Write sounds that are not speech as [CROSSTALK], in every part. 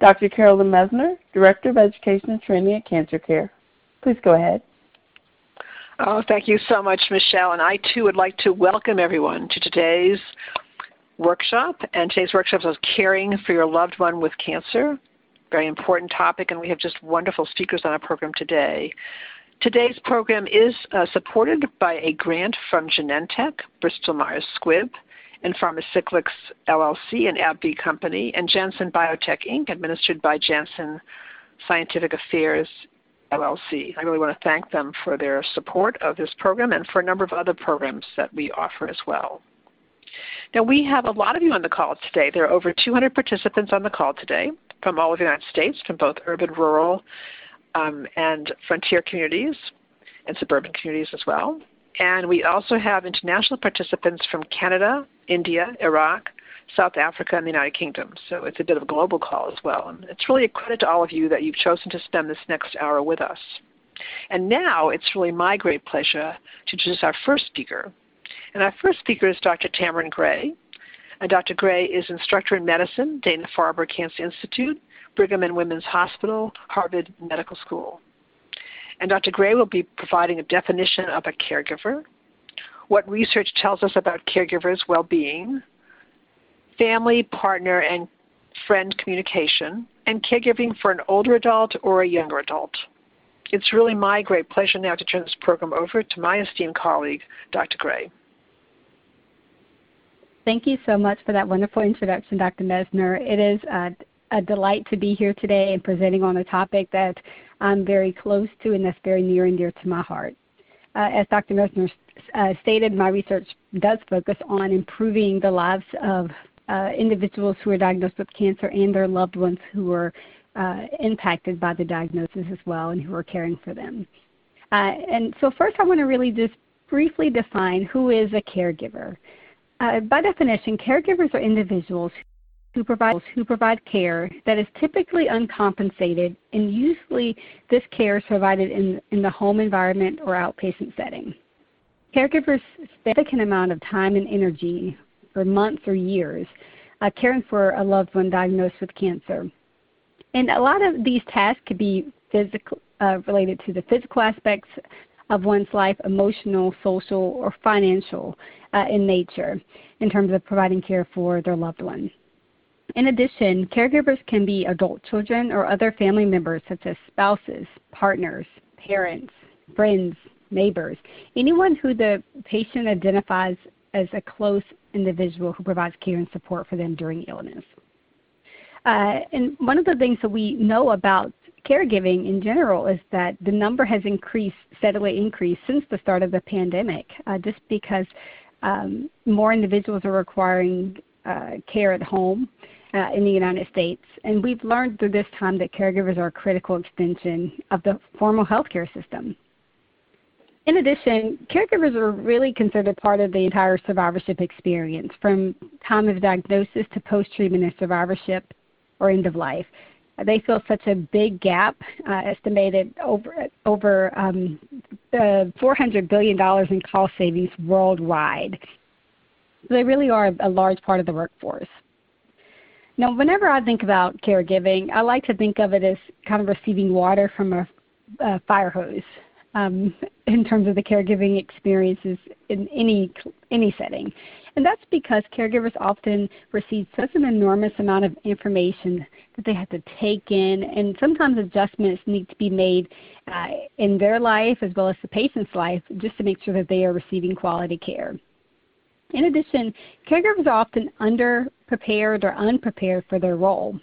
Dr. Carolyn Messner, Director of Education and Training at Cancer Care. Please go ahead. Oh, thank you so much, Michelle. And I too would like to welcome everyone to today's workshop. And today's workshop is caring for your loved one with cancer. Very important topic, and we have just wonderful speakers on our program today. Today's program is uh, supported by a grant from Genentech, Bristol Myers Squibb, and Pharmacyclics LLC, an AbbVie company, and Janssen Biotech Inc., administered by Janssen Scientific Affairs LLC. I really want to thank them for their support of this program and for a number of other programs that we offer as well. Now, we have a lot of you on the call today. There are over 200 participants on the call today from all of the United States, from both urban, rural, um, and frontier communities and suburban communities as well. And we also have international participants from Canada, India, Iraq, South Africa, and the United Kingdom. So it's a bit of a global call as well. And it's really a credit to all of you that you've chosen to spend this next hour with us. And now it's really my great pleasure to introduce our first speaker. And our first speaker is Dr. Tamryn Gray. Uh, and Dr. Gray is instructor in medicine, Dana-Farber Cancer Institute, Brigham and Women's Hospital, Harvard Medical School. And Dr. Gray will be providing a definition of a caregiver, what research tells us about caregivers' well being, family, partner, and friend communication, and caregiving for an older adult or a younger adult. It's really my great pleasure now to turn this program over to my esteemed colleague, Dr. Gray. Thank you so much for that wonderful introduction, Dr. Messner. It is a, a delight to be here today and presenting on a topic that I'm very close to and that's very near and dear to my heart. Uh, as Dr. Messner uh, stated, my research does focus on improving the lives of uh, individuals who are diagnosed with cancer and their loved ones who are uh, impacted by the diagnosis as well and who are caring for them. Uh, and so first I want to really just briefly define who is a caregiver. Uh, by definition, caregivers are individuals who provide, who provide care that is typically uncompensated, and usually this care is provided in, in the home environment or outpatient setting. Caregivers spend a significant amount of time and energy for months or years uh, caring for a loved one diagnosed with cancer. And a lot of these tasks could be physical, uh, related to the physical aspects of one's life, emotional, social, or financial uh, in nature in terms of providing care for their loved one. In addition, caregivers can be adult children or other family members such as spouses, partners, parents, friends, neighbors, anyone who the patient identifies as a close individual who provides care and support for them during illness. Uh, and one of the things that we know about caregiving in general is that the number has increased, steadily increased since the start of the pandemic, uh, just because um, more individuals are requiring uh, care at home uh, in the United States. And we've learned through this time that caregivers are a critical extension of the formal healthcare system. In addition, caregivers are really considered part of the entire survivorship experience, from time of diagnosis to post-treatment and survivorship or end of life. They fill such a big gap, uh, estimated over over um, uh, 400 billion dollars in cost savings worldwide. So they really are a large part of the workforce. Now, whenever I think about caregiving, I like to think of it as kind of receiving water from a, a fire hose um, in terms of the caregiving experiences in any any setting. And that's because caregivers often receive such an enormous amount of information that they have to take in, and sometimes adjustments need to be made uh, in their life as well as the patient's life just to make sure that they are receiving quality care. In addition, caregivers are often underprepared or unprepared for their role.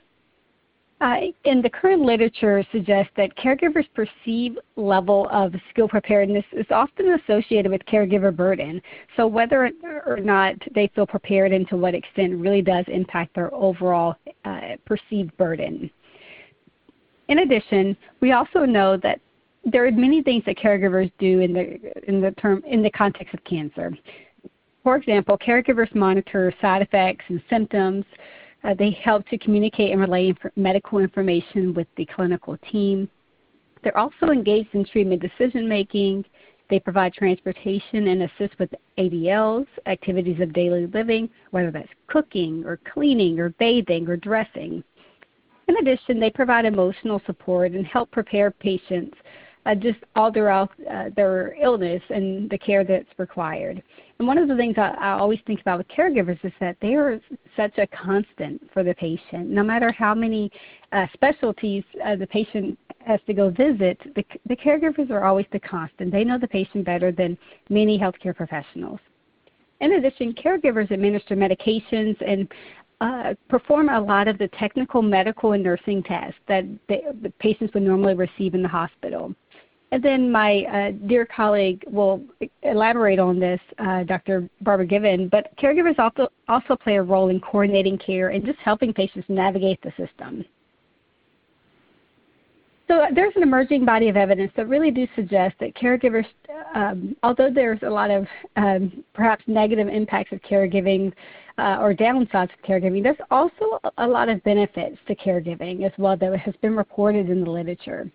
Uh, and the current literature suggests that caregivers' perceived level of skill preparedness is often associated with caregiver burden. So whether or not they feel prepared and to what extent really does impact their overall uh, perceived burden. In addition, we also know that there are many things that caregivers do in the in the term in the context of cancer. For example, caregivers monitor side effects and symptoms. Uh, they help to communicate and relay inf- medical information with the clinical team. They're also engaged in treatment decision making. They provide transportation and assist with ADLs, activities of daily living, whether that's cooking or cleaning or bathing or dressing. In addition, they provide emotional support and help prepare patients uh, just all throughout uh, their illness and the care that's required. And one of the things I, I always think about with caregivers is that they are such a constant for the patient. No matter how many uh, specialties uh, the patient has to go visit, the, the caregivers are always the constant. They know the patient better than many healthcare professionals. In addition, caregivers administer medications and uh, perform a lot of the technical, medical, and nursing tests that the, the patients would normally receive in the hospital. And then my uh, dear colleague will elaborate on this, uh, Dr. Barbara Given, but caregivers also, also play a role in coordinating care and just helping patients navigate the system. So uh, there's an emerging body of evidence that really do suggest that caregivers, um, although there's a lot of um, perhaps negative impacts of caregiving uh, or downsides of caregiving, there's also a lot of benefits to caregiving as well that has been reported in the literature.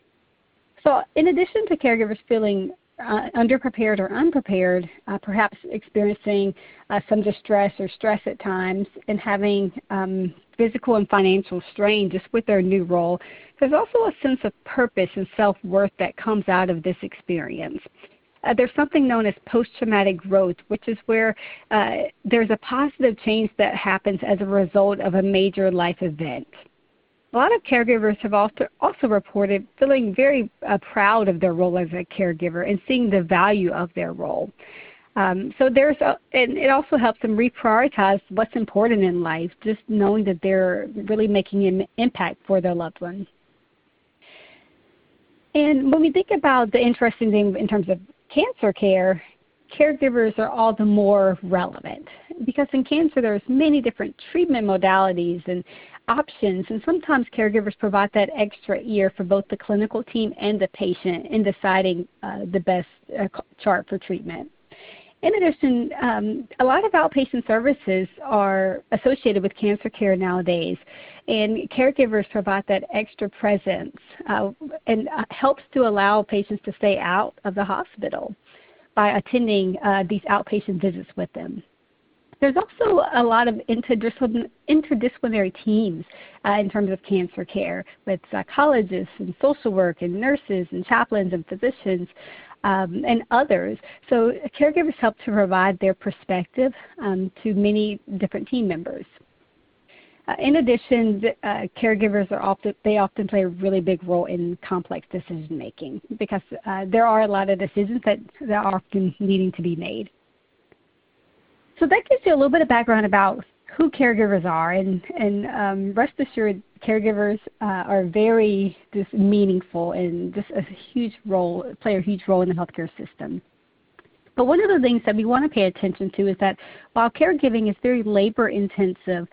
So, in addition to caregivers feeling uh, underprepared or unprepared, uh, perhaps experiencing uh, some distress or stress at times, and having um, physical and financial strain just with their new role, there's also a sense of purpose and self worth that comes out of this experience. Uh, there's something known as post traumatic growth, which is where uh, there's a positive change that happens as a result of a major life event. A lot of caregivers have also, also reported feeling very uh, proud of their role as a caregiver and seeing the value of their role. Um, so there's a, and it also helps them reprioritize what's important in life, just knowing that they're really making an impact for their loved ones. And when we think about the interesting thing in terms of cancer care, caregivers are all the more relevant because in cancer there's many different treatment modalities and options, and sometimes caregivers provide that extra ear for both the clinical team and the patient in deciding uh, the best uh, chart for treatment. In addition, um, a lot of outpatient services are associated with cancer care nowadays, and caregivers provide that extra presence uh, and uh, helps to allow patients to stay out of the hospital by attending uh, these outpatient visits with them. There's also a lot of interdisciplinary teams uh, in terms of cancer care with psychologists and social work and nurses and chaplains and physicians um, and others. So caregivers help to provide their perspective um, to many different team members. Uh, in addition, uh, caregivers are often they often play a really big role in complex decision making because uh, there are a lot of decisions that, that are often needing to be made. So that gives you a little bit of background about who caregivers are, and, and um, rest assured, caregivers uh, are very just meaningful and just a huge role, play a huge role in the healthcare system. But one of the things that we want to pay attention to is that while caregiving is very labor intensive,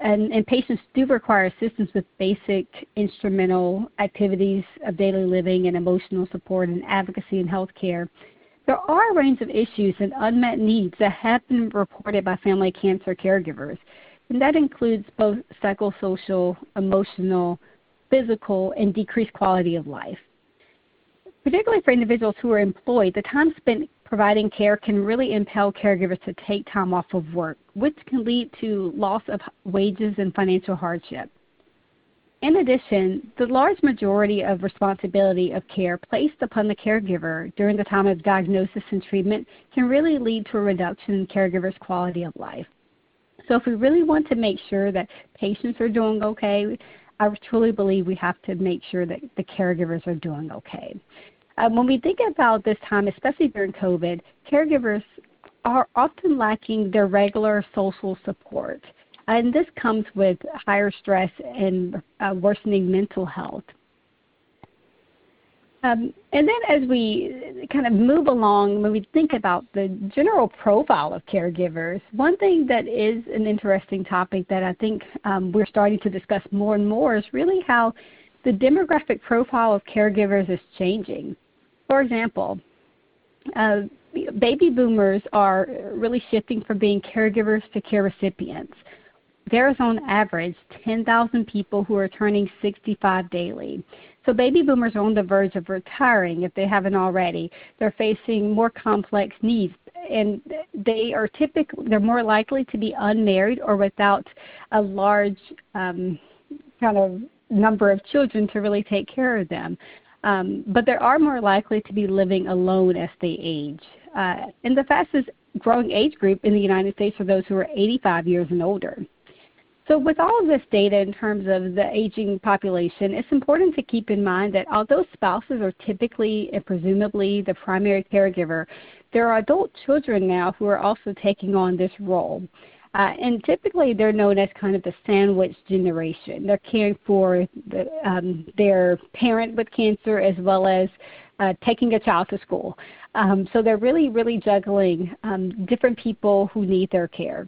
and, and, patients do require assistance with basic instrumental activities of daily living and emotional support and advocacy in healthcare, there are a range of issues and unmet needs that have been reported by family cancer caregivers, and that includes both psychosocial, emotional, physical, and decreased quality of life. Particularly for individuals who are employed, the time spent providing care can really impel caregivers to take time off of work, which can lead to loss of wages and financial hardship. In addition, the large majority of responsibility of care placed upon the caregiver during the time of diagnosis and treatment can really lead to a reduction in caregivers' quality of life. So if we really want to make sure that patients are doing okay, I truly believe we have to make sure that the caregivers are doing okay. Um, when we think about this time, especially during COVID, caregivers are often lacking their regular social support. And this comes with higher stress and uh, worsening mental health. Um, and then as we kind of move along, when we think about the general profile of caregivers, one thing that is an interesting topic that I think um, we're starting to discuss more and more is really how the demographic profile of caregivers is changing. For example, uh, baby boomers are really shifting from being caregivers to care recipients. There is on average 10,000 people who are turning 65 daily. So baby boomers are on the verge of retiring if they haven't already. They're facing more complex needs and they are typically they're more likely to be unmarried or without a large um, kind of number of children to really take care of them. Um, but they are more likely to be living alone as they age. Uh, and the fastest growing age group in the United States are those who are 85 years and older. So, with all of this data in terms of the aging population, it's important to keep in mind that although spouses are typically and presumably the primary caregiver, there are adult children now who are also taking on this role. Uh, and typically, they're known as kind of the sandwich generation. They're caring for the, um, their parent with cancer as well as uh, taking a child to school. Um, so they're really, really juggling um, different people who need their care.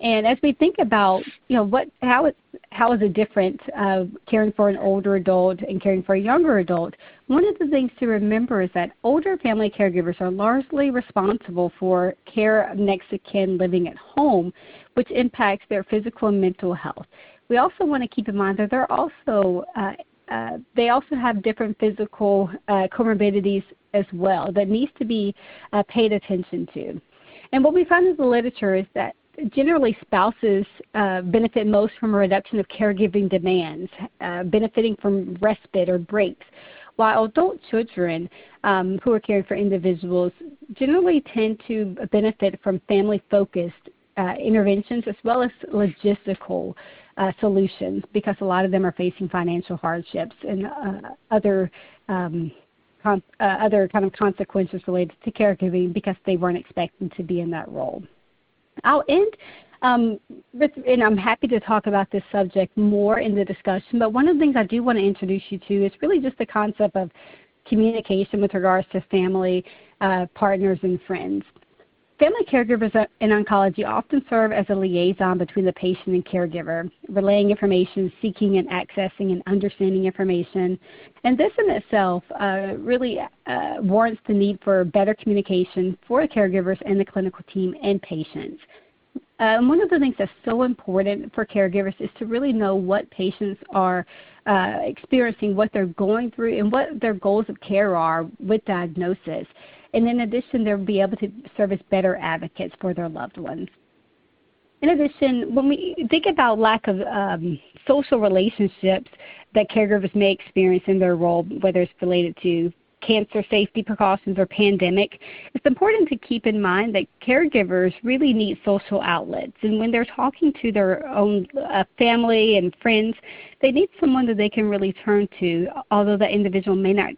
And as we think about, you know, what how it how is it different uh, caring for an older adult and caring for a younger adult? One of the things to remember is that older family caregivers are largely responsible for care of next of kin living at home, which impacts their physical and mental health. We also want to keep in mind that they're also uh, uh, they also have different physical uh, comorbidities as well that needs to be uh, paid attention to. And what we find in the literature is that generally spouses uh, benefit most from a reduction of caregiving demands, uh, benefiting from respite or breaks, while adult children um, who are caring for individuals generally tend to benefit from family focused uh, interventions as well as logistical uh, solutions because a lot of them are facing financial hardships and uh, other um, uh, other kind of consequences related to caregiving because they weren't expecting to be in that role. I'll end um, with, and I'm happy to talk about this subject more in the discussion, but one of the things I do want to introduce you to is really just the concept of communication with regards to family, uh, partners, and friends. Family caregivers in oncology often serve as a liaison between the patient and caregiver, relaying information, seeking and accessing and understanding information. And this in itself uh, really uh, warrants the need for better communication for caregivers and the clinical team and patients. Um, one of the things that's so important for caregivers is to really know what patients are uh, experiencing, what they're going through, and what their goals of care are with diagnosis. And in addition, they'll be able to serve as better advocates for their loved ones. In addition, when we think about lack of um, social relationships that caregivers may experience in their role, whether it's related to cancer safety precautions or pandemic, it's important to keep in mind that caregivers really need social outlets. And when they're talking to their own uh, family and friends, they need someone that they can really turn to, although that individual may not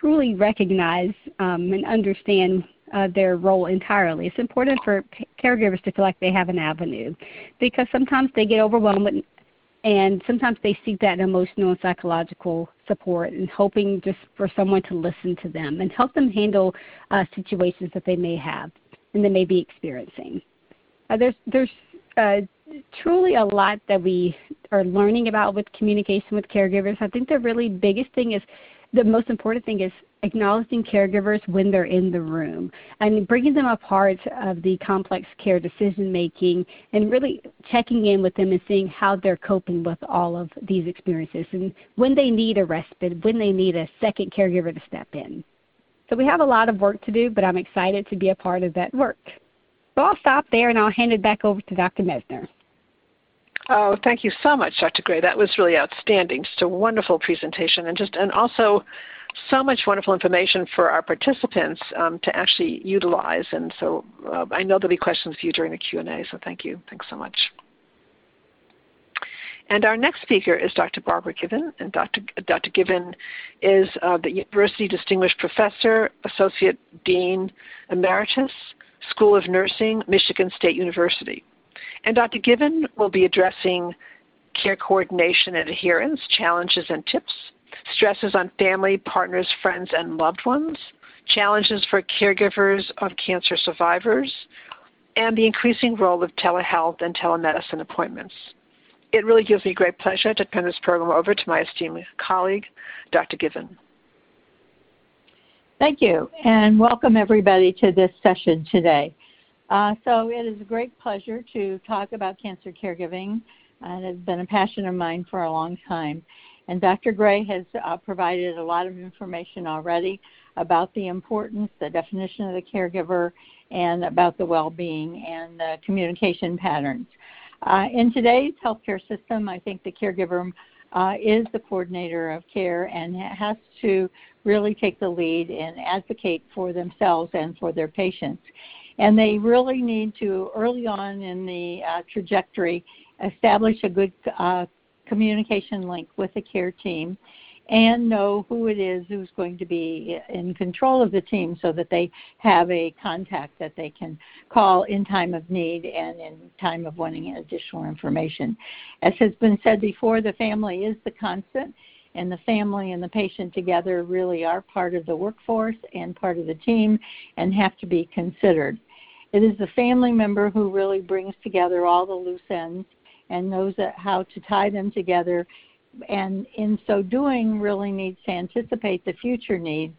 truly recognize um, and understand uh, their role entirely. It's important for caregivers to feel like they have an avenue because sometimes they get overwhelmed and sometimes they seek that emotional and psychological support and hoping just for someone to listen to them and help them handle uh, situations that they may have and they may be experiencing. Uh, there's there's uh, truly a lot that we are learning about with communication with caregivers. I think the really biggest thing is the most important thing is acknowledging caregivers when they're in the room and bringing them a part of the complex care decision making and really checking in with them and seeing how they're coping with all of these experiences and when they need a respite, when they need a second caregiver to step in. So we have a lot of work to do, but I'm excited to be a part of that work. So I'll stop there and I'll hand it back over to Dr. Messner. Oh, thank you so much, Dr. Gray. That was really outstanding. Just a wonderful presentation, and just and also so much wonderful information for our participants um, to actually utilize. And so uh, I know there'll be questions for you during the Q&A, so thank you. Thanks so much. And our next speaker is Dr. Barbara Given, and Dr. Dr. Given is uh, the University Distinguished Professor, Associate Dean Emeritus, School of Nursing, Michigan State University. And Dr. Given will be addressing care coordination and adherence, challenges and tips, stresses on family, partners, friends, and loved ones, challenges for caregivers of cancer survivors, and the increasing role of telehealth and telemedicine appointments. it really gives me great pleasure to turn this program over to my esteemed colleague, Dr. Given. Thank you, and welcome everybody to this session today. Uh, so it is a great pleasure to talk about cancer caregiving, it's been a passion of mine for a long time. And Dr. Gray has uh, provided a lot of information already about the importance, the definition of the caregiver, and about the well-being and the communication patterns. Uh, in today's healthcare system, I think the caregiver uh, is the coordinator of care and has to really take the lead and advocate for themselves and for their patients. And they really need to, early on in the uh, trajectory, establish a good uh, communication link with the care team and know who it is who's going to be in control of the team so that they have a contact that they can call in time of need and in time of wanting additional information. As has been said before, the family is the constant, and the family and the patient together really are part of the workforce and part of the team and have to be considered. It is the family member who really brings together all the loose ends and knows how to tie them together and in so doing really needs to anticipate the future needs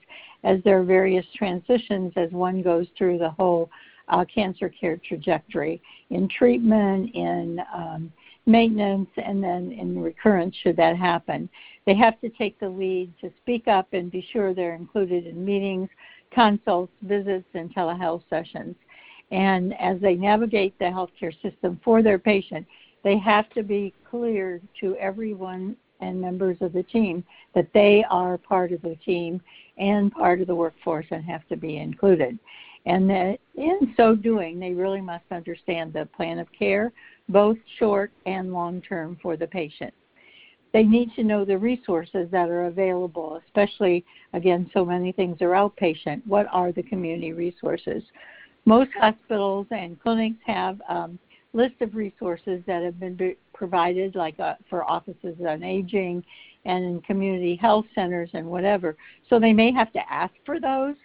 as there are various transitions as one goes through the whole uh, cancer care trajectory in treatment, in um, maintenance, and then in recurrence should that happen. They have to take the lead to speak up and be sure they're included in meetings, consults, visits, and telehealth sessions. And as they navigate the healthcare system for their patient, they have to be clear to everyone and members of the team that they are part of the team and part of the workforce and have to be included. And that in so doing, they really must understand the plan of care, both short and long term for the patient. They need to know the resources that are available, especially, again, so many things are outpatient. What are the community resources? Most hospitals and clinics have um, list of resources that have been provided, like uh, for offices on aging and in community health centers and whatever. So they may have to ask for those.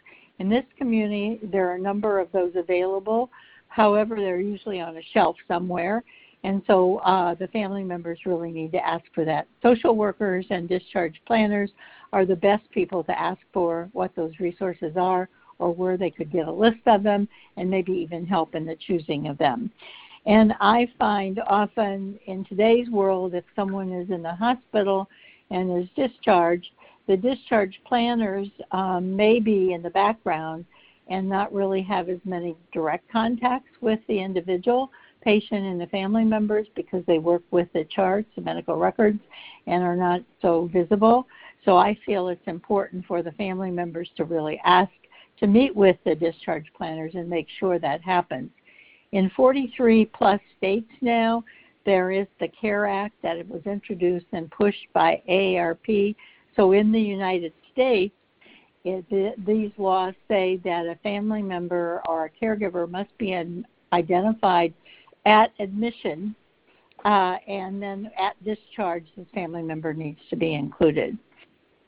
In this community, there are a number of those available. However, they're usually on a shelf somewhere. And so uh, the family members really need to ask for that. Social workers and discharge planners are the best people to ask for what those resources are or where they could get a list of them and maybe even help in the choosing of them. And I find often in today's world, if someone is in the hospital and is discharged, the discharge planners um, may be in the background and not really have as many direct contacts with the individual patient and the family members because they work with the charts, the medical records, and are not so visible. So I feel it's important for the family members to really ask to meet with the discharge planners and make sure that happens. In 43 plus states now, there is the CARE Act that was introduced and pushed by AARP. So in the United States, it, these laws say that a family member or a caregiver must be identified at admission, uh, and then at discharge, the family member needs to be included.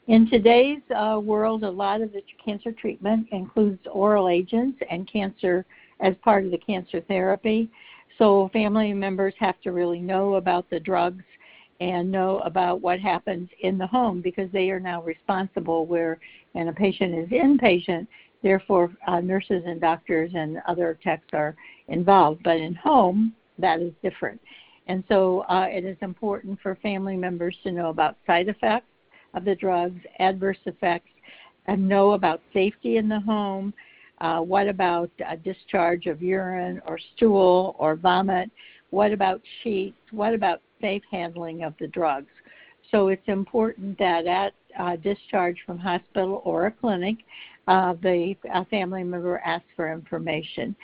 In today's uh, world, a lot of the cancer treatment includes oral agents and cancer as part of the cancer therapy. So family members have to really know about the drugs and know about what happens in the home because they are now responsible where and a patient is inpatient therefore uh, nurses and doctors and other techs are involved but in home that is different and so uh, it is important for family members to know about side effects of the drugs adverse effects and know about safety in the home uh, what about a discharge of urine or stool or vomit? What about sheets? What about safe handling of the drugs? So it's important that at uh, discharge from hospital or a clinic, uh, the family member asks for information.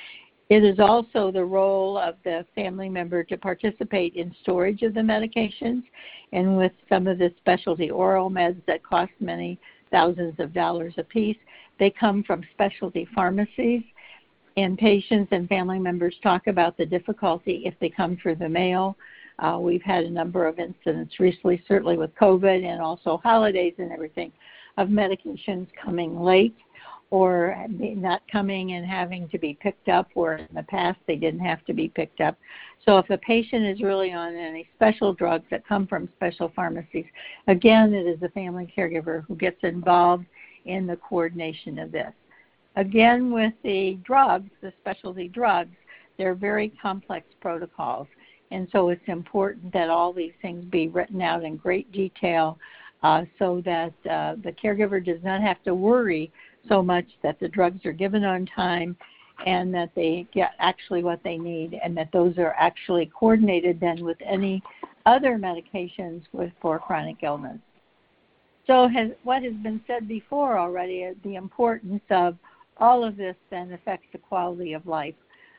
It is also the role of the family member to participate in storage of the medications, and with some of the specialty oral meds that cost many thousands of dollars apiece, they come from specialty pharmacies, and patients and family members talk about the difficulty if they come through the mail. Uh, we've had a number of incidents recently, certainly with COVID and also holidays and everything, of medications coming late or not coming and having to be picked up where in the past they didn't have to be picked up. So if a patient is really on any special drugs that come from special pharmacies, again, it is the family caregiver who gets involved in the coordination of this. Again, with the drugs, the specialty drugs, they're very complex protocols. And so it's important that all these things be written out in great detail uh, so that uh, the caregiver does not have to worry so much that the drugs are given on time and that they get actually what they need and that those are actually coordinated then with any other medications with, for chronic illness. So has, what has been said before already, uh, the importance of all of this then affects the quality of life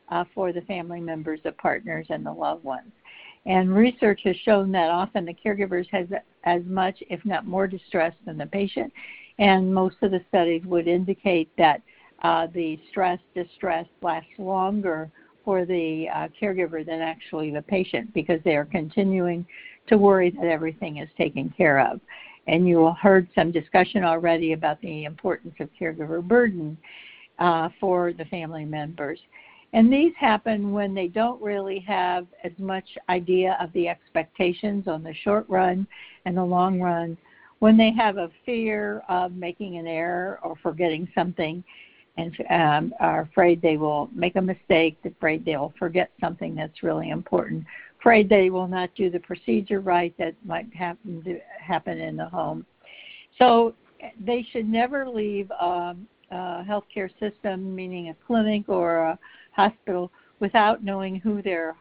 uh, for the family members, the partners, and the loved ones. And research has shown that often the caregivers has as much, if not more, distress than the patient. And most of the studies would indicate that uh, the stress, distress lasts longer for the uh, caregiver than actually the patient because they are continuing to worry that everything is taken care of. And you heard some discussion already about the importance of caregiver burden uh, for the family members. And these happen when they don't really have as much idea of the expectations on the short run and the long run, when they have a fear of making an error or forgetting something, and um, are afraid they will make a mistake, afraid they'll forget something that's really important, afraid they will not do the procedure right that might happen to happen in the home. So they should never leave um, a healthcare system, meaning a clinic or a hospital, without knowing who their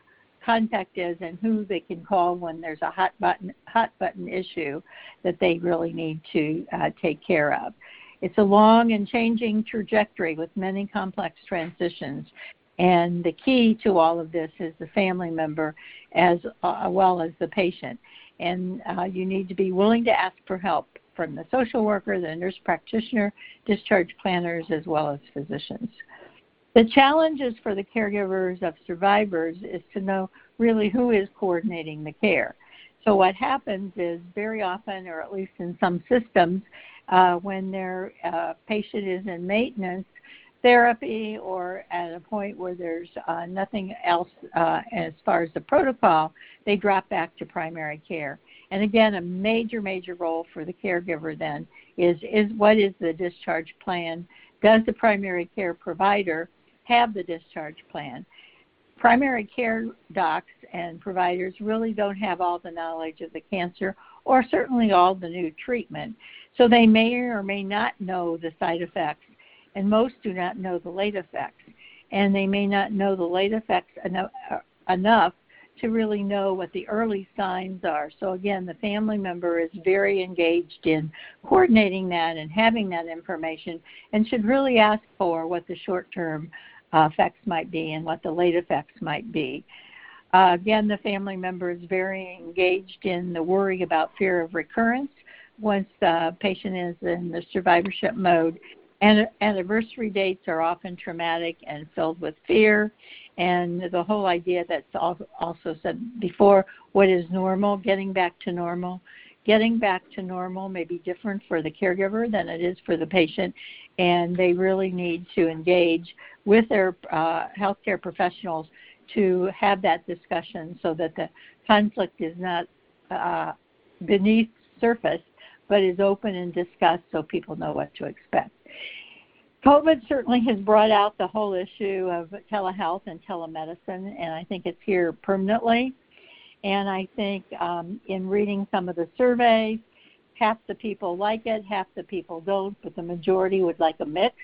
contact is and who they can call when there's a hot button hot button issue that they really need to uh, take care of. It's a long and changing trajectory with many complex transitions. And the key to all of this is the family member as uh, well as the patient. And uh, you need to be willing to ask for help from the social worker, the nurse practitioner, discharge planners, as well as physicians. The challenges for the caregivers of survivors is to know really who is coordinating the care. So what happens is very often, or at least in some systems, uh, when their uh, patient is in maintenance therapy or at a point where there's uh, nothing else uh, as far as the protocol, they drop back to primary care. And again, a major, major role for the caregiver then is, is what is the discharge plan? Does the primary care provider have the discharge plan? Primary care docs and providers really don't have all the knowledge of the cancer or certainly all the new treatment. So they may or may not know the side effects, and most do not know the late effects. And they may not know the late effects enough, enough to really know what the early signs are. So again, the family member is very engaged in coordinating that and having that information and should really ask for what the short-term uh, effects might be and what the late effects might be. Uh, again, the family member is very engaged in the worry about fear of recurrence once the patient is in the survivorship mode. And anniversary dates are often traumatic and filled with fear. And the whole idea that's also said before what is normal, getting back to normal. Getting back to normal may be different for the caregiver than it is for the patient, and they really need to engage with their uh, healthcare professionals to have that discussion so that the conflict is not uh, beneath surface but is open and discussed so people know what to expect. COVID certainly has brought out the whole issue of telehealth and telemedicine, and I think it's here permanently. And I think um, in reading some of the surveys, half the people like it, half the people don't, but the majority would like a mix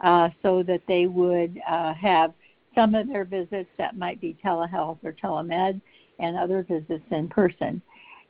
uh, so that they would uh, have some of their visits that might be telehealth or telemed and other visits in person.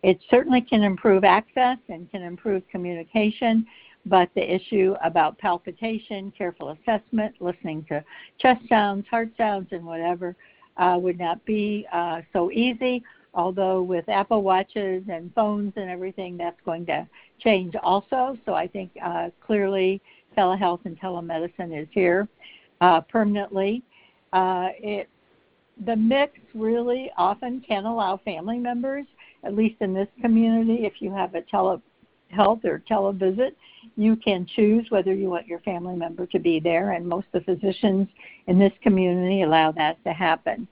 It certainly can improve access and can improve communication, but the issue about palpitation, careful assessment, listening to chest sounds, heart sounds, and whatever uh, would not be uh, so easy. Although with Apple Watches and phones and everything, that's going to change also. So I think uh, clearly telehealth and telemedicine is here uh, permanently. Uh, it, the mix really often can allow family members at least in this community, if you have a telehealth or televisit, you can choose whether you want your family member to be there, and most of the physicians in this community allow that to happen.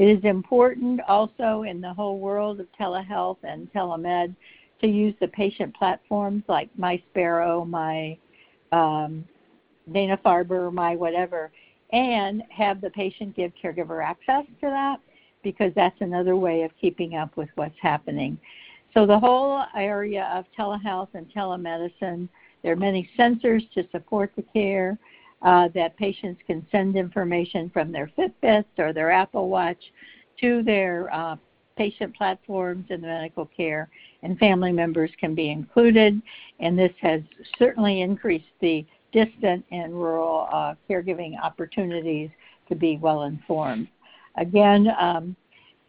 It is important also in the whole world of telehealth and telemed to use the patient platforms like MySparrow, My um, Dana Farber, My whatever, and have the patient give caregiver access to that because that's another way of keeping up with what's happening. So the whole area of telehealth and telemedicine, there are many sensors to support the care. Uh, that patients can send information from their Fitbit or their Apple Watch to their uh, patient platforms in the medical care, and family members can be included. And this has certainly increased the distant and rural uh, caregiving opportunities to be well informed. Again, um,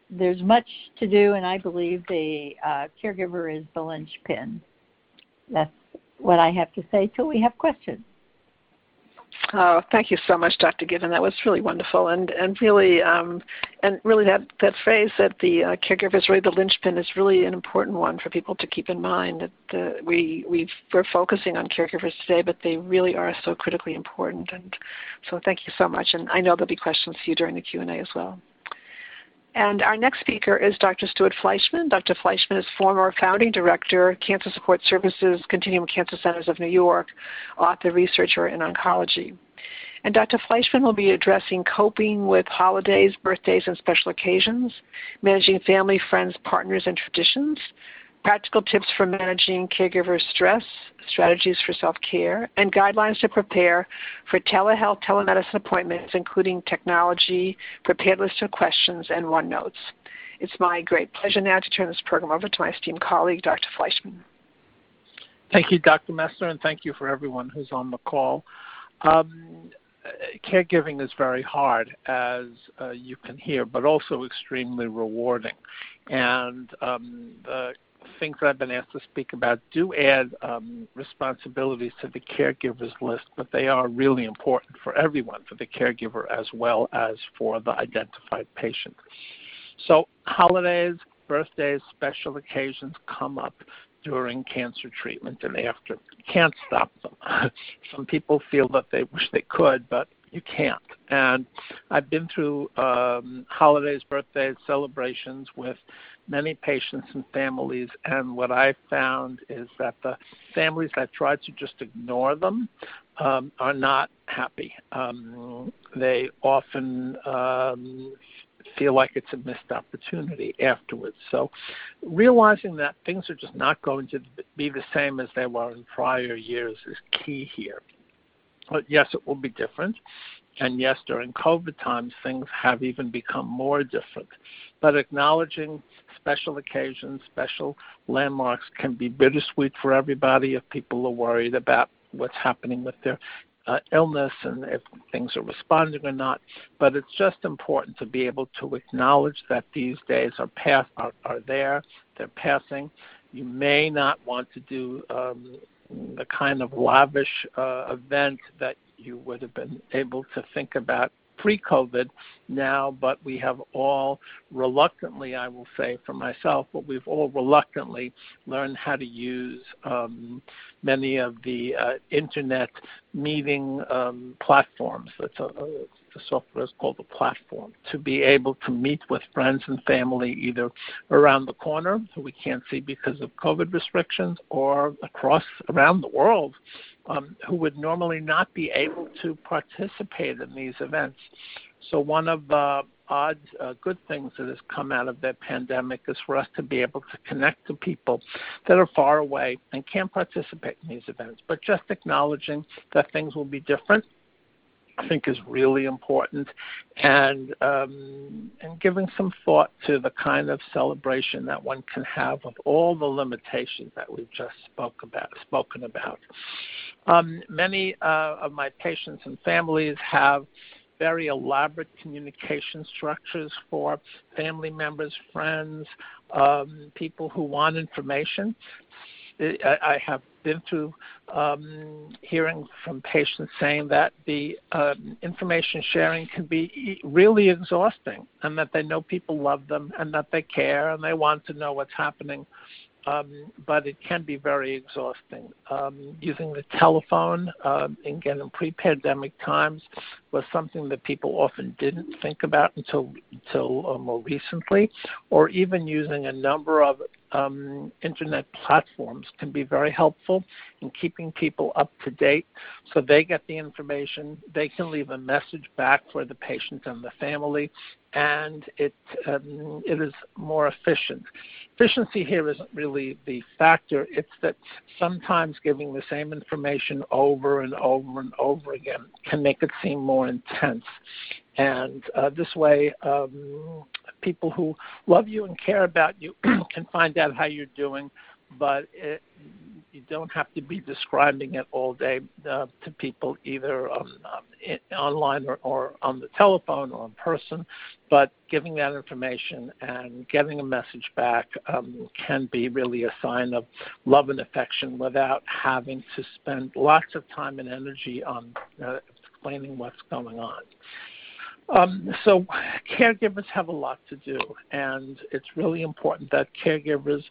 there's much to do, and I believe the uh, caregiver is the linchpin. That's what I have to say till we have questions. Oh, thank you so much, Dr. Given. That was really wonderful, and and really, um, and really that that phrase that the uh, caregiver is really the linchpin is really an important one for people to keep in mind. That uh, we we we're focusing on caregivers today, but they really are so critically important. And so, thank you so much. And I know there'll be questions for you during the Q and A as well. And our next speaker is Dr. Stewart Fleishman. Dr. Fleishman is former founding director, Cancer Support Services, Continuum Cancer Centers of New York, author, researcher in oncology. And Dr. Fleishman will be addressing coping with holidays, birthdays, and special occasions, managing family, friends, partners, and traditions, practical tips for managing caregiver stress, strategies for self-care, and guidelines to prepare for telehealth, telemedicine appointments, including technology, prepared list of questions, and OneNotes. It's my great pleasure now to turn this program over to my esteemed colleague, Dr. Fleishman. Thank you, Dr. Messner, and thank you for everyone who's on the call. Um, caregiving is very hard, as uh, you can hear, but also extremely rewarding. And um, the things I've been asked to speak about do add um, responsibilities to the caregiver's list, but they are really important for everyone, for the caregiver as well as for the identified patient. So, holidays, birthdays, special occasions come up during cancer treatment and after. Can't stop them. [LAUGHS] Some people feel that they wish they could, but you can't. And I've been through um, holidays, birthdays, celebrations with many patients and families, and what I found is that the families that try to just ignore them um, are not happy. Um, they often um, feel like it's a missed opportunity afterwards. So, realizing that things are just not going to be the same as they were in prior years is key here. But yes, it will be different. And yes, during COVID times, things have even become more different. But acknowledging special occasions, special landmarks can be bittersweet for everybody if people are worried about what's happening with their uh, illness and if things are responding or not. But it's just important to be able to acknowledge that these days are pass are, are there, they're passing. You may not want to do um, the kind of lavish uh, event that you would have been able to think about pre COVID now, but we have all reluctantly, I will say for myself, but we've all reluctantly learned how to use um, many of the uh, internet meeting um, platforms. That's a, a the software is called a platform to be able to meet with friends and family either around the corner who we can't see because of COVID restrictions or across around the world um, who would normally not be able to participate in these events. So one of the odd uh, good things that has come out of the pandemic is for us to be able to connect to people that are far away and can't participate in these events. But just acknowledging that things will be different I think is really important, and um, and giving some thought to the kind of celebration that one can have with all the limitations that we've just spoke about, spoken about. Um, many uh, of my patients and families have very elaborate communication structures for family members, friends, um, people who want information. I, I have been through um, hearing from patients saying that the um, information sharing can be really exhausting and that they know people love them and that they care and they want to know what's happening um, but it can be very exhausting. Um, using the telephone, um, again, in pre-pandemic times, was something that people often didn't think about until until uh, more recently, or even using a number of um, internet platforms can be very helpful in keeping people up to date so they get the information. They can leave a message back for the patient and the family, and it, um, it is more efficient. Efficiency here isn't really the factor, it's that sometimes giving the same information over and over and over again can make it seem more intense. And uh, this way, um, people who love you and care about you [CLEARS THROAT] can find out how you're doing, but it, you don't have to be describing it all day uh, to people either um, in, online or, or on the telephone or in person. But giving that information and getting a message back um, can be really a sign of love and affection without having to spend lots of time and energy on uh, explaining what's going on. Um, so caregivers have a lot to do, and it's really important that caregivers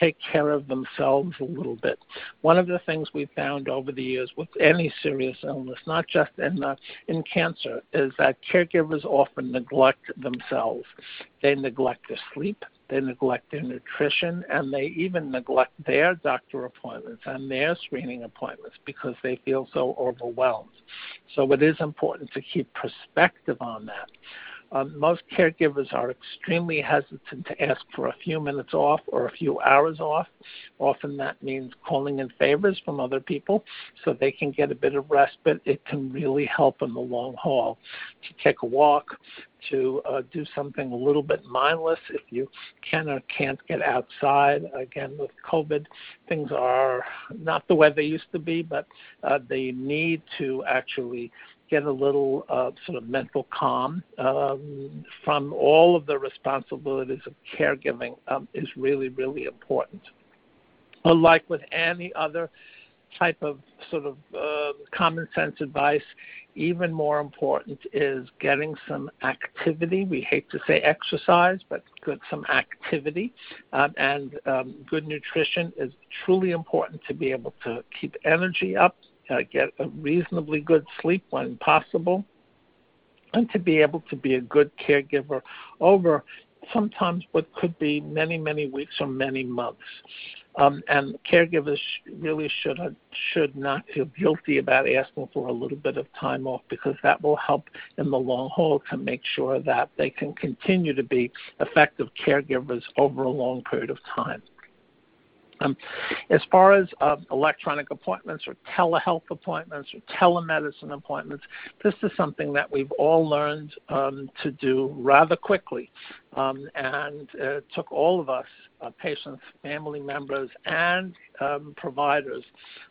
take care of themselves a little bit. One of the things we've found over the years with any serious illness, not just in uh, in cancer, is that caregivers often neglect themselves. They neglect their sleep, they neglect their nutrition, and they even neglect their doctor appointments and their screening appointments because they feel so overwhelmed. So it is important to keep perspective on that. Um, most caregivers are extremely hesitant to ask for a few minutes off or a few hours off. Often that means calling in favors from other people so they can get a bit of respite. It can really help in the long haul to take a walk, to uh, do something a little bit mindless if you can or can't get outside. Again, with COVID, things are not the way they used to be, but uh, they need to actually get a little uh, sort of mental calm um, from all of the responsibilities of caregiving um, is really, really important. But like with any other type of sort of uh, common sense advice, even more important is getting some activity. We hate to say exercise, but good some activity um, and um, good nutrition is truly important to be able to keep energy up, uh, get a reasonably good sleep when possible, and to be able to be a good caregiver over sometimes what could be many, many weeks or many months. Um, and caregivers really should should not feel guilty about asking for a little bit of time off because that will help in the long haul to make sure that they can continue to be effective caregivers over a long period of time. Um, as far as uh, electronic appointments or telehealth appointments or telemedicine appointments, this is something that we've all learned um, to do rather quickly. Um, and it took all of us, uh, patients, family members, and um, providers,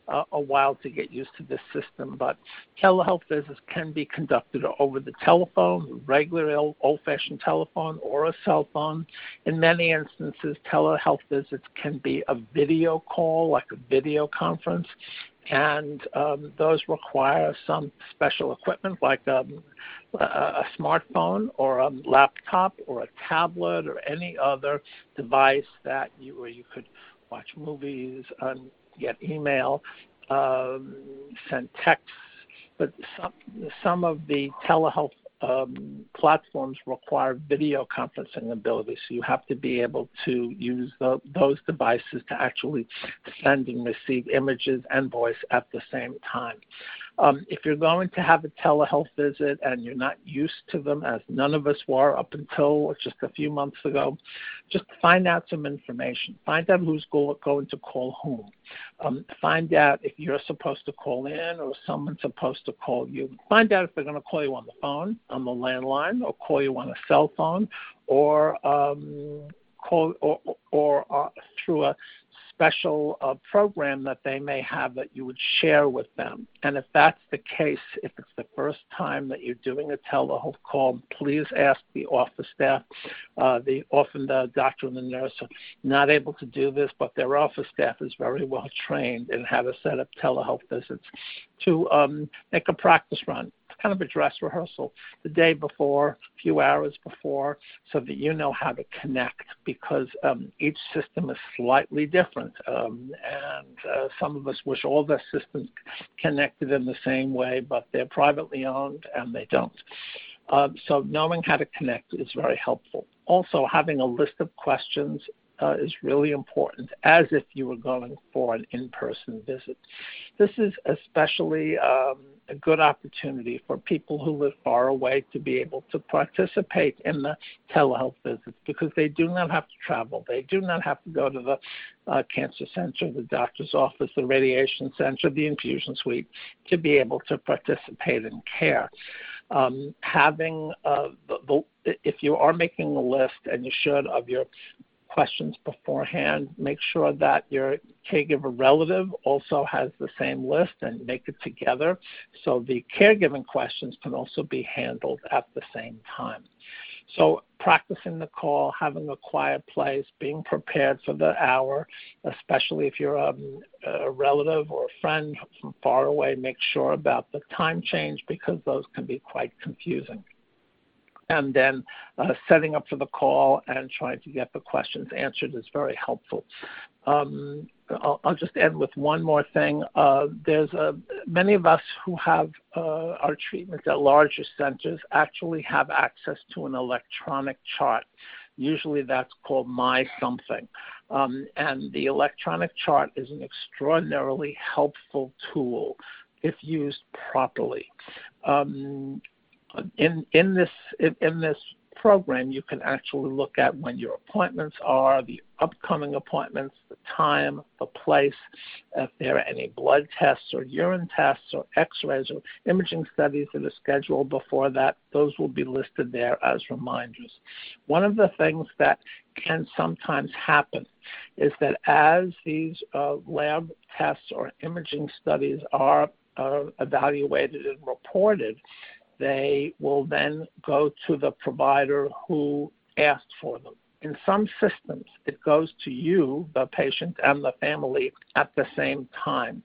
uh, a while to get used to this system. But telehealth visits can be conducted over the telephone, regular old fashioned telephone, or a cell phone. In many instances, telehealth visits can be a video call, like a video conference, and um, those require some special equipment like um, a, smartphone or a laptop or a tablet or any other device that you where you could watch movies, um, get email, um, send texts. But some some of the telehealth um, platforms require video conferencing ability, so you have to be able to use the, those devices to actually send and receive images and voice at the same time. Um, if you're going to have a telehealth visit and you're not used to them, as none of us were up until just a few months ago, just find out some information. Find out who's go- going to call whom. Um, find out if you're supposed to call in or someone's supposed to call you. Find out if they're going to call you on the phone, on the landline, or call you on a cell phone, or um, call or, or uh, through a special uh, program that they may have that you would share with them. And if that's the case, if it's the first time that you're doing a telehealth call, please ask the office staff. Uh, the often the doctor and the nurse are not able to do this, but their office staff is very well trained in how to set up telehealth visits to um, make a practice run kind of a dress rehearsal the day before, a few hours before, so that you know how to connect because um, each system is slightly different. Um, and uh, some of us wish all the systems connected in the same way, but they're privately owned and they don't. Uh, so knowing how to connect is very helpful. Also, having a list of questions uh, is really important, as if you were going for an in-person visit. This is especially um, a good opportunity for people who live far away to be able to participate in the telehealth visits because they do not have to travel. They do not have to go to the uh, cancer center, the doctor's office, the radiation center, the infusion suite to be able to participate in care. Um, having uh, the, the, if you are making a list, and you should, of your questions beforehand. Make sure that your caregiver relative also has the same list and make it together so the caregiving questions can also be handled at the same time. So practicing the call, having a quiet place, being prepared for the hour, especially if you're um, a relative or a friend from far away, make sure about the time change because those can be quite confusing and then uh, setting up for the call and trying to get the questions answered is very helpful. Um, I'll, I'll, just end with one more thing. Uh, there's a, many of us who have uh, our treatments at larger centers actually have access to an electronic chart. Usually that's called My Something. Um, and the electronic chart is an extraordinarily helpful tool if used properly. Um, in in this in this program, you can actually look at when your appointments are, the upcoming appointments, the time, the place, if there are any blood tests or urine tests or x-rays or imaging studies that are scheduled before that, those will be listed there as reminders. One of the things that can sometimes happen is that as these uh, lab tests or imaging studies are uh, evaluated and reported, they will then go to the provider who asked for them. In some systems, it goes to you, the patient, and the family at the same time.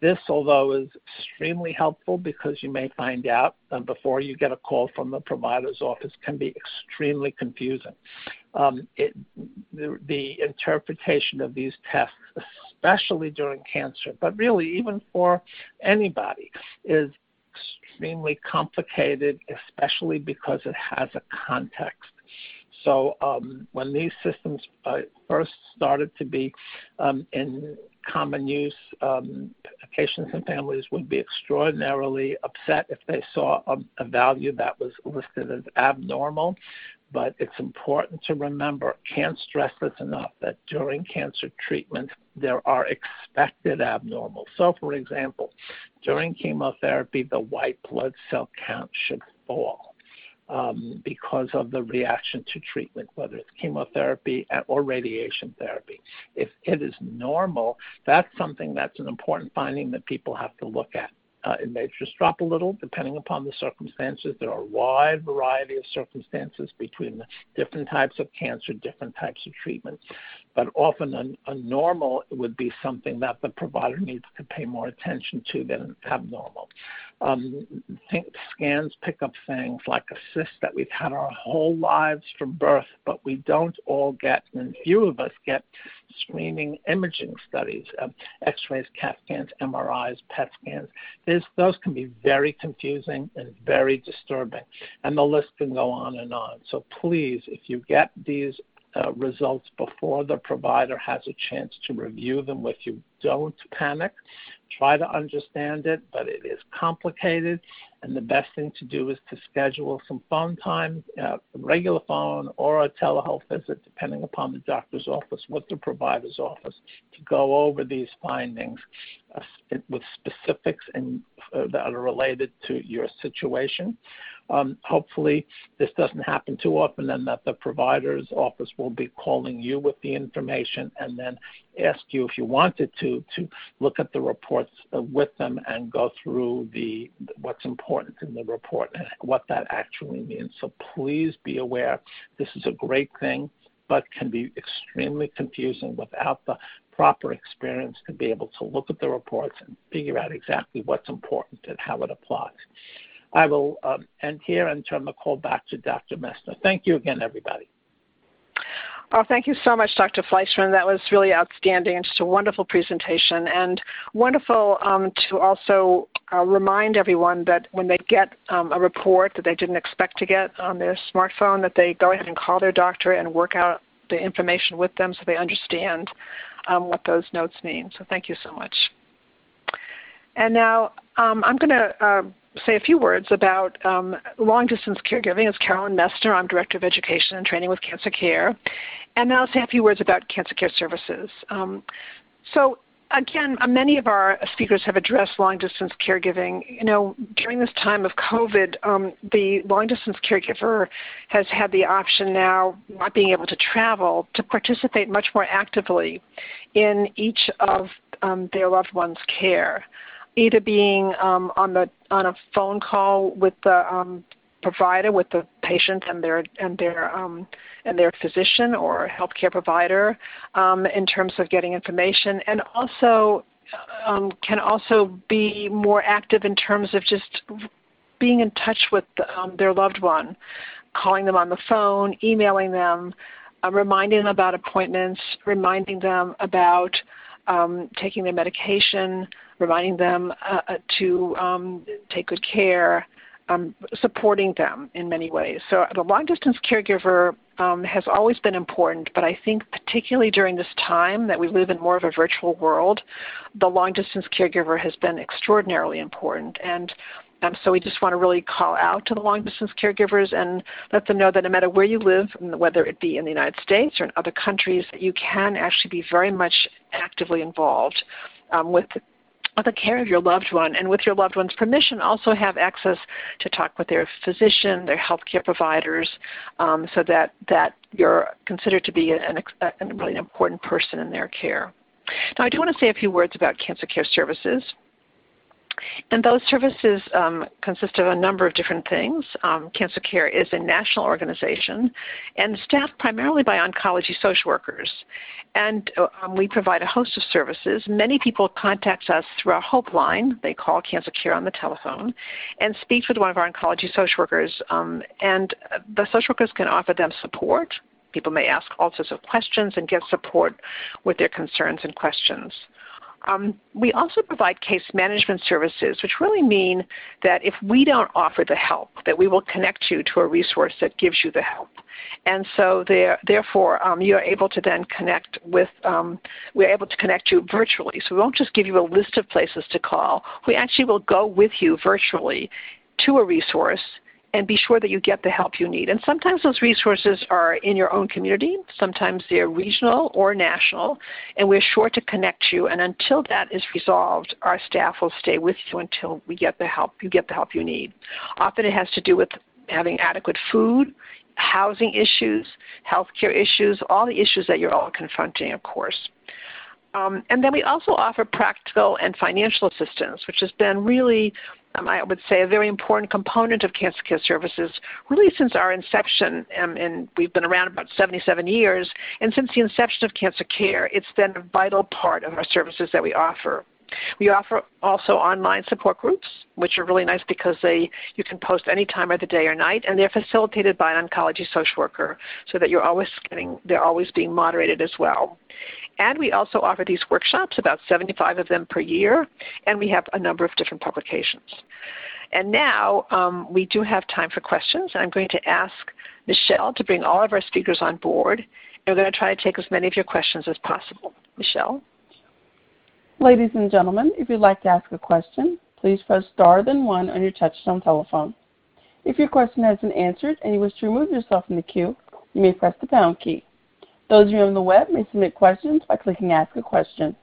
This, although is extremely helpful because you may find out before you get a call from the provider's office, can be extremely confusing. Um, it, the, the interpretation of these tests, especially during cancer, but really even for anybody, is extremely complicated, especially because it has a context. So um, when these systems uh, first started to be um, in common use, um, patients and families would be extraordinarily upset if they saw a, a value that was listed as abnormal but it's important to remember, can't stress this enough, that during cancer treatment, there are expected abnormals. So, for example, during chemotherapy, the white blood cell count should fall. Um, because of the reaction to treatment, whether it's chemotherapy or radiation therapy. If it is normal, that's something that's an important finding that people have to look at. Uh, it may just drop a little depending upon the circumstances. There are a wide variety of circumstances between the different types of cancer, different types of treatment. But often a, a normal would be something that the provider needs to pay more attention to than an abnormal. Um, think scans pick up things like a cyst that we've had our whole lives from birth, but we don't all get, and few of us get, screening imaging studies, um, X-rays, CAT scans, MRIs, PET scans. There's, those can be very confusing and very disturbing, and the list can go on and on. So please, if you get these results before the provider has a chance to review them with you. Don't panic. Try to understand it, but it is complicated. And the best thing to do is to schedule some phone time, uh, regular phone or a telehealth visit, depending upon the doctor's office, with the provider's office, to go over these findings uh, with specifics and, uh, that are related to your situation. Um, hopefully, this doesn't happen too often, and that the provider's office will be calling you with the information and then ask you if you wanted to to look at the reports uh, with them and go through the what's important in the report and what that actually means. So please be aware this is a great thing, but can be extremely confusing without the proper experience to be able to look at the reports and figure out exactly what's important and how it applies. I will um, end here and turn the call back to Dr. Messner. Thank you again, everybody. Oh, thank you so much, Dr. Fleishman. That was really outstanding and just a wonderful presentation and wonderful um, to also uh, remind everyone that when they get um, a report that they didn't expect to get on their smartphone, that they go ahead and call their doctor and work out the information with them so they understand um, what those notes mean. So thank you so much. And now um, I'm going to uh, say a few words about um, long distance caregiving. As Carolyn Messner, I'm Director of Education and Training with Cancer Care. And then I'll say a few words about cancer care services. Um, so again, many of our speakers have addressed long distance caregiving. You know, during this time of COVID, um, the long distance caregiver has had the option now, not being able to travel, to participate much more actively in each of um, their loved one's care either being um, on the on a phone call with the um, provider, with the patient and their and their um, and their physician or healthcare provider, um, in terms of getting information, and also um, can also be more active in terms of just being in touch with um, their loved one, calling them on the phone, emailing them, uh, reminding them about appointments, reminding them about um, taking their medication, reminding them uh, uh, to take good care, um, supporting them in many ways. So the long distance caregiver um, has always been important, but I think particularly during this time that we live in more of a virtual world, the long distance caregiver has been extraordinarily important. And um, so we just want to really call out to the long distance caregivers and let them know that no matter where you live, whether it be in the United States or in other countries, you can actually be very much actively involved um, with the care of your loved one and with your loved one's permission also have access to talk with their physician, their healthcare providers, um, so that, that you're considered to be an, a, a really an important person in their care. Now I do want to say a few words about cancer care services. And those services um, consist of a number of different things. Um, Cancer Care is a national organization and staffed primarily by oncology social workers. And um, we provide a host of services. Many people contact us through our Hope line. They call Cancer Care on the telephone and speak with one of our oncology social workers. Um, and the social workers can offer them support. People may ask all sorts of questions and get support with their concerns and questions. Um, we also provide case management services, which really mean that if we don't offer the help, that we will connect you to a resource that gives you the help. And so there, therefore, um, you are able to then connect with, um, we're able to connect you virtually. So we won't just give you a list of places to call. We actually will go with you virtually to a resource and be sure that you get the help you need. And sometimes those resources are in your own community, sometimes they're regional or national, and we're sure to connect you. And until that is resolved, our staff will stay with you until we get the help you get the help you need. Often it has to do with having adequate food, housing issues, healthcare issues, all the issues that you're all confronting, of course. Um, and then we also offer practical and financial assistance, which has been really um, I would say, a very important component of cancer care services, really since our inception, um, and we've been around about 77 years, and since the inception of cancer care, it's been a vital part of our services that we offer. We offer also online support groups, which are really nice because they you can post any time of the day or night, and they're facilitated by an oncology social worker, so that you're always getting they're always being moderated as well. And we also offer these workshops, about 75 of them per year, and we have a number of different publications. And now um, we do have time for questions. I'm going to ask Michelle to bring all of our speakers on board, and we're going to try to take as many of your questions as possible. Michelle? Ladies and gentlemen, if you'd like to ask a question, please press star then one on your touchtone telephone. If your question has been answered and you wish to remove yourself from the queue, you may press the pound key. Those of you on the web may submit questions by clicking Ask a Question.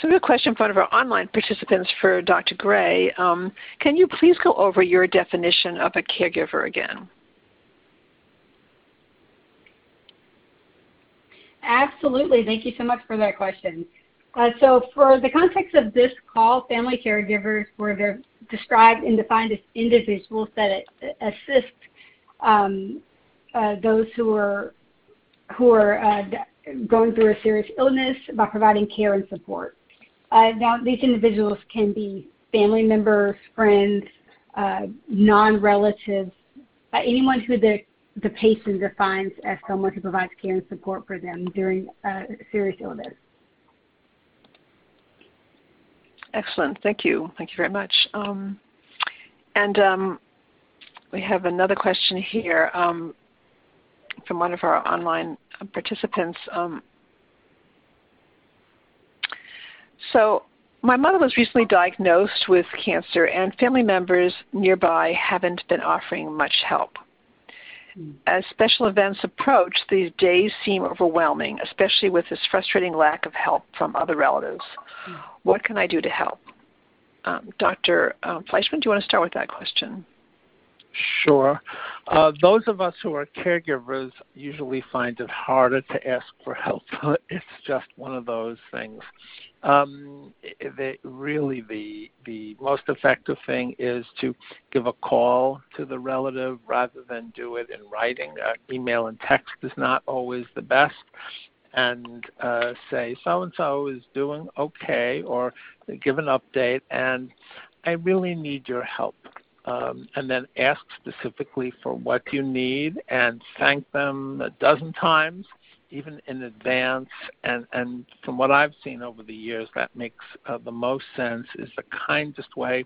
So we have a question from one of our online participants for Dr. Gray. Um, can you please go over your definition of a caregiver again? Absolutely. Thank you so much for that question. Uh, so for the context of this call, family caregivers were described and defined as individuals that assist um, uh, those who are who are uh, going through a serious illness by providing care and support. Uh, now, these individuals can be family members, friends, uh, non-relatives, uh, anyone who the the patient defines as someone who provides care and support for them during a serious illness. Excellent. Thank you. Thank you very much. Um, and um, we have another question here um, from one of our online participants. Um, so, my mother was recently diagnosed with cancer, and family members nearby haven't been offering much help. Hmm. As special events approach, these days seem overwhelming, especially with this frustrating lack of help from other relatives. Hmm. What can I do to help? Um, Dr. Um, Fleishman, do you want to start with that question? Sure. Uh, those of us who are caregivers usually find it harder to ask for help. [LAUGHS] it's just one of those things. Um, they, really, the the most effective thing is to give a call to the relative rather than do it in writing. Uh, email and text is not always the best, and uh, say so and so is doing okay, or give an update, and I really need your help um, and then ask specifically for what you need and thank them a dozen times, even in advance. And, and from what I've seen over the years, that makes uh, the most sense, is the kindest way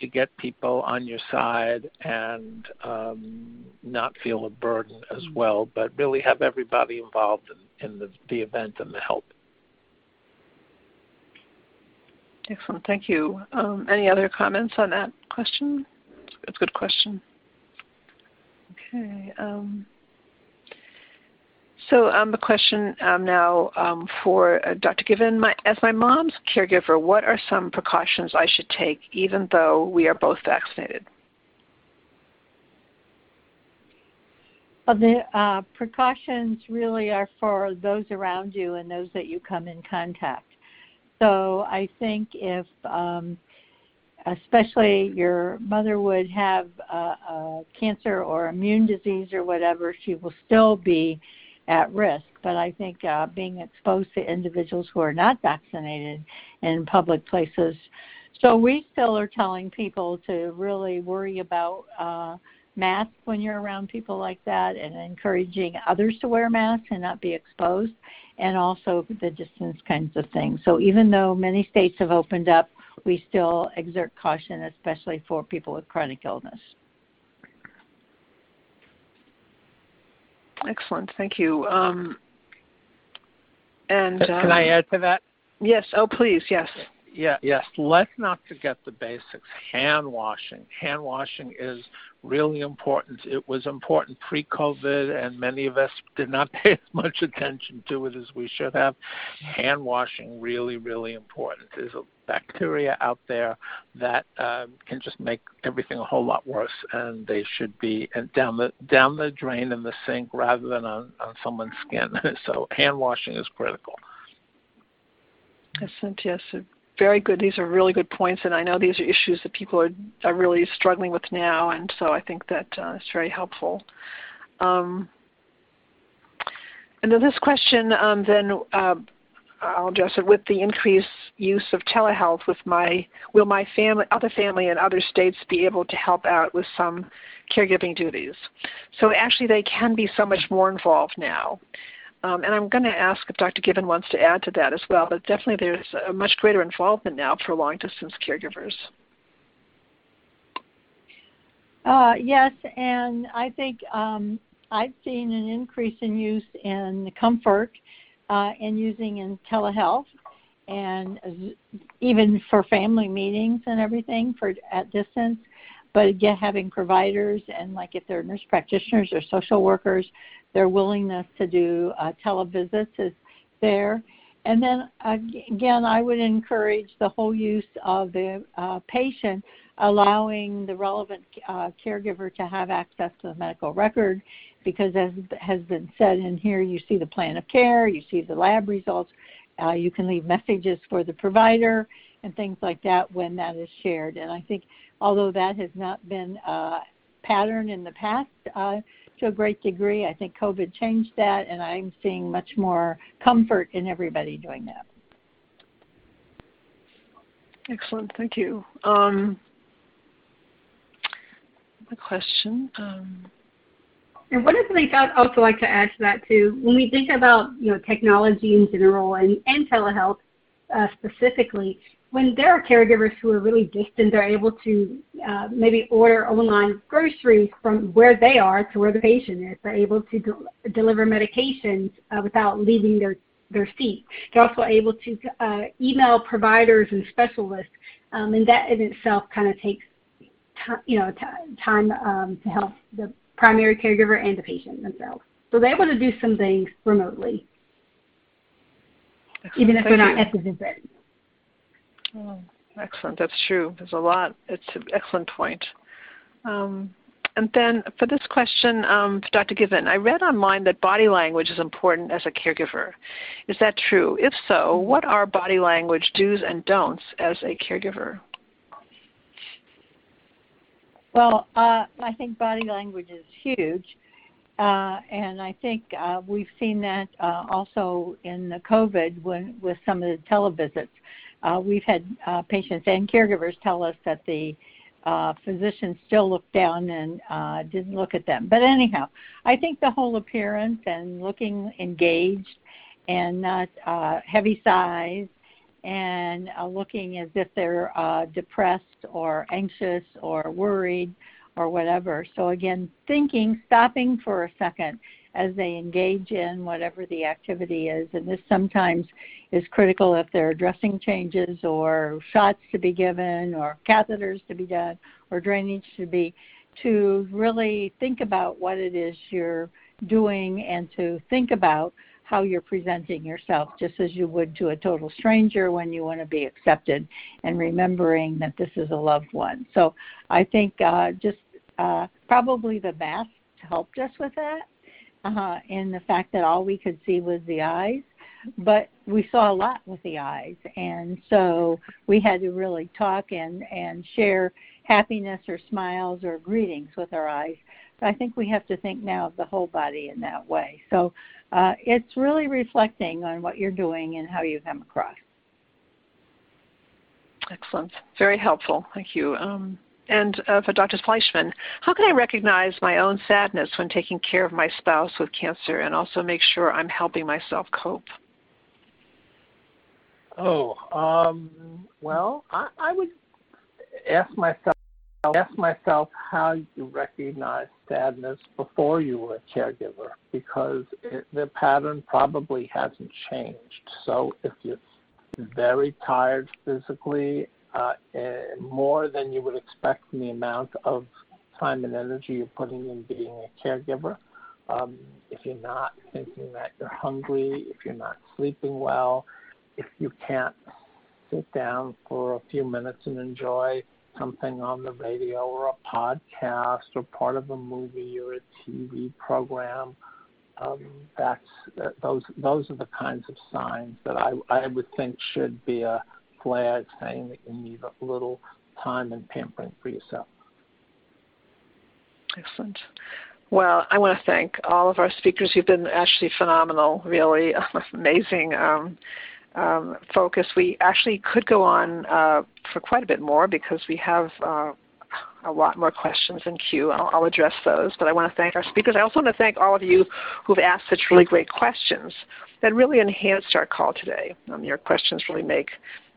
to get people on your side and um, not feel a burden as well, but really have everybody involved in, in the, the event and the help. Excellent, thank you. Um, any other comments on that question? That's a good question. Okay. Um, so um, a question um, now um, for uh, Dr. Given. My, as my mom's caregiver, what are some precautions I should take even though we are both vaccinated? Well, the uh, precautions really are for those around you and those that you come in contact. So I think if um, especially your mother would have a, a cancer or immune disease or whatever, she will still be at risk. But I think uh, being exposed to individuals who are not vaccinated in public places. So we still are telling people to really worry about uh, masks when you're around people like that and encouraging others to wear masks and not be exposed and also the distance kinds of things. So even though many states have opened up we still exert caution, especially for people with chronic illness. Excellent, thank you. Um, and can, um, I add to that? Yes. Oh, please. Yes. Yeah. Yes. Let's not forget the basics. Hand washing. Hand washing is really important. It was important pre-COVID, and many of us did not [LAUGHS] pay as much attention to it as we should have. Hand washing really, really important. There's a bacteria out there that uh, can just make everything a whole lot worse, and they should be down the down the drain in the sink rather than on on someone's skin. [LAUGHS] so hand washing is critical. Excellent. Yes, very good. These are really good points, and I know these are issues that people are are really struggling with now, and so I think that uh, it's very helpful. Um, and then this question um, then uh, I'll address it with the increased use of telehealth. With my will my family, other family in other states be able to help out with some caregiving duties? So actually, they can be so much more involved now. Um, and I'm going to ask if Dr. Given wants to add to that as well, but definitely there's a much greater involvement now for long distance caregivers. Uh, yes, and I think um, I've seen an increase in use in comfort uh, in using in telehealth and even for family meetings and everything for at distance but again having providers and like if they're nurse practitioners or social workers their willingness to do uh, televisits is there. And then again, I would encourage the whole use of the uh, patient allowing the relevant uh, caregiver to have access to the medical record because as has been said in here, you see the plan of care, you see the lab results, uh, you can leave messages for the provider and things like that when that is shared. And I think although that has not been a pattern in the past, uh, to a great degree. I think COVID changed that, and I'm seeing much more comfort in everybody doing that. Excellent. Thank you. Um, a question. Um, and one of the things I'd also like to add to that too, when we think about you know technology in general and, and telehealth uh, specifically, when there are caregivers who are really distant, they're able to uh, maybe order online groceries from where they are to where the patient is. They're able to de- deliver medications uh, without leaving their their seat. They're also able to uh, email providers and specialists, um, and that in itself kind of takes time, you know, t- time um, to help the primary caregiver and the patient themselves. So they're able to do some things remotely, excellent. even if Thank they're not you. at the visit. Oh, excellent. That's true. There's a lot. It's an excellent point. Um, and then for this question, um, Dr. Given, I read online that body language is important as a caregiver. Is that true? If so, what are body language do's and don'ts as a caregiver? Well, uh, I think body language is huge. Uh, and I think uh, we've seen that uh, also in the COVID when, with some of the televisits. Uh, we've had uh, patients and caregivers tell us that the uh, physicians still looked down and uh, didn't look at them. But anyhow, I think the whole appearance and looking engaged and not uh, heavy sighs and looking as if they're uh, depressed or anxious or worried or whatever. So again, thinking, stopping for a second as they engage in whatever the activity is, and this sometimes is critical if there are dressing changes or shots to be given or catheters to be done or drainage to be to really think about what it is you're doing and to think about how you're presenting yourself, just as you would to a total stranger when you want to be accepted, and remembering that this is a loved one. So I think uh, just uh, probably the mask helped us with that, uh, in the fact that all we could see was the eyes. But we saw a lot with the eyes, and so we had to really talk and and share happiness or smiles or greetings with our eyes. I think we have to think now of the whole body in that way. So uh, it's really reflecting on what you're doing and how you come across. Excellent. Very helpful. Thank you. Um, and uh, for Dr. Fleishman, how can I recognize my own sadness when taking care of my spouse with cancer and also make sure I'm helping myself cope? Oh, um, well, I, I would ask myself ask myself how you recognize sadness before you were a caregiver because it, the pattern probably hasn't changed. So if you're very tired physically, more than you would expect from the amount of time and energy you're putting in being a caregiver, um, if you're not thinking that you're hungry, if you're not sleeping well, if you can't sit down for a few minutes and enjoy something on the radio or a podcast or part of a movie or a TV program. Um, that's uh, those those are the kinds of signs that I I would think should be a flag saying that you need a little time and pampering for yourself. Excellent. Well, I want to thank all of our speakers. You've been actually phenomenal, really [LAUGHS] amazing. Um, um, focus. We actually could go on uh, for quite a bit more because we have uh, a lot more questions in queue. I'll, I'll, address those, but I want to thank our speakers. I also want to thank all of you who've asked such really great questions that really enhanced our call today. Um, your questions really make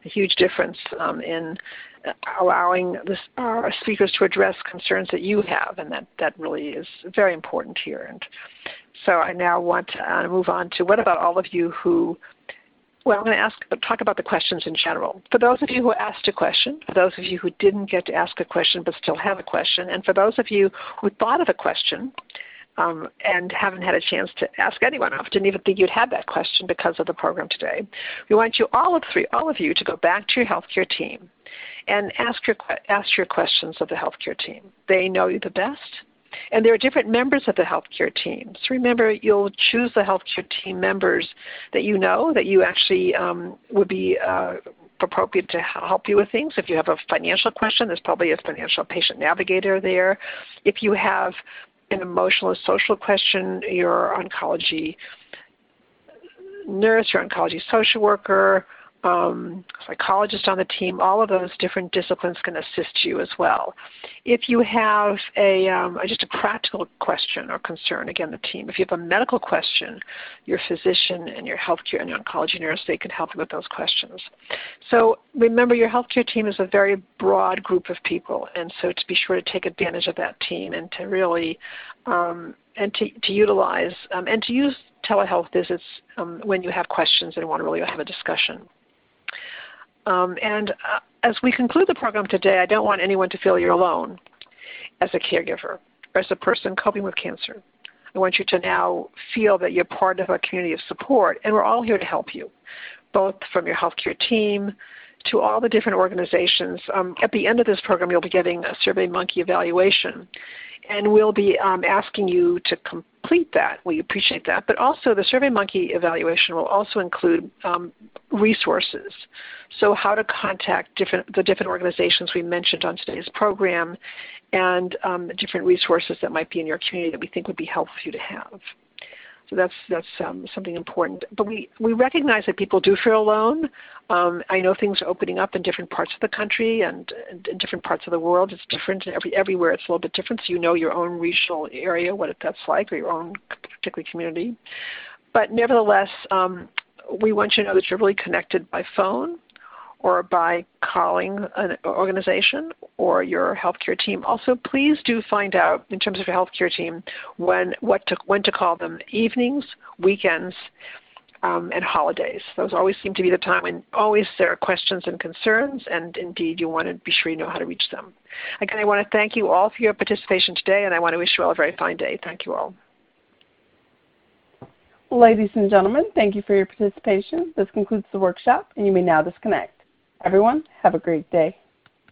a huge difference um, in allowing this, our speakers to address concerns that you have, and that, that really is very important here. And so I now want to uh, move on to what about all of you who well, I'm going to ask, talk about the questions in general. For those of you who asked a question, for those of you who didn't get to ask a question but still have a question, and for those of you who thought of a question um, and haven't had a chance to ask anyone else, didn't even think you'd had that question because of the program today, we want you all of three, all of you, to go back to your healthcare team and ask your ask your questions of the healthcare team. They know you the best. And there are different members of the healthcare team. So remember, you'll choose the healthcare team members that you know, that you actually um, would be uh, appropriate to help you with things. If you have a financial question, there's probably a financial patient navigator there. If you have an emotional or social question, your oncology nurse, your oncology social worker, um, psychologist on the team, all of those different disciplines can assist you as well. If you have a um, just a practical question or concern, again, the team. If you have a medical question, your physician and your healthcare and your oncology nurse, they can help you with those questions. So remember, your healthcare team is a very broad group of people, and so to be sure to take advantage of that team and to really um, and to, to utilize um, and to use telehealth visits um, when you have questions and want to really have a discussion. Um, and uh, as we conclude the program today, I don't want anyone to feel you're alone as a caregiver or as a person coping with cancer. I want you to now feel that you're part of a community of support, and we're all here to help you, both from your healthcare team to all the different organizations. Um, at the end of this program, you'll be getting a SurveyMonkey evaluation, and we'll be um, asking you to complete that. We appreciate that. But also, the SurveyMonkey evaluation will also include um, resources. So, how to contact different, the different organizations we mentioned on today's program, and um, different resources that might be in your community that we think would be helpful for you to have. So that's that's um, something important. But we, we recognize that people do feel alone. Um, I know things are opening up in different parts of the country and, and, in different parts of the world. It's different every, everywhere. It's a little bit different. So you know your own regional area, what that's like, or your own particular community. But nevertheless, um, we want you to know that you're really connected by phone or by calling an organization or your healthcare team. Also, please do find out in terms of your healthcare team when what to when to call them evenings, weekends, um, and holidays. Those always seem to be the time when always there are questions and concerns, and indeed you want to be sure you know how to reach them. Again, I want to thank you all for your participation today, and I want to wish you all a very fine day. Thank you all. Ladies and gentlemen, thank you for your participation. This concludes the workshop, and you may now disconnect. Everyone, have a great day.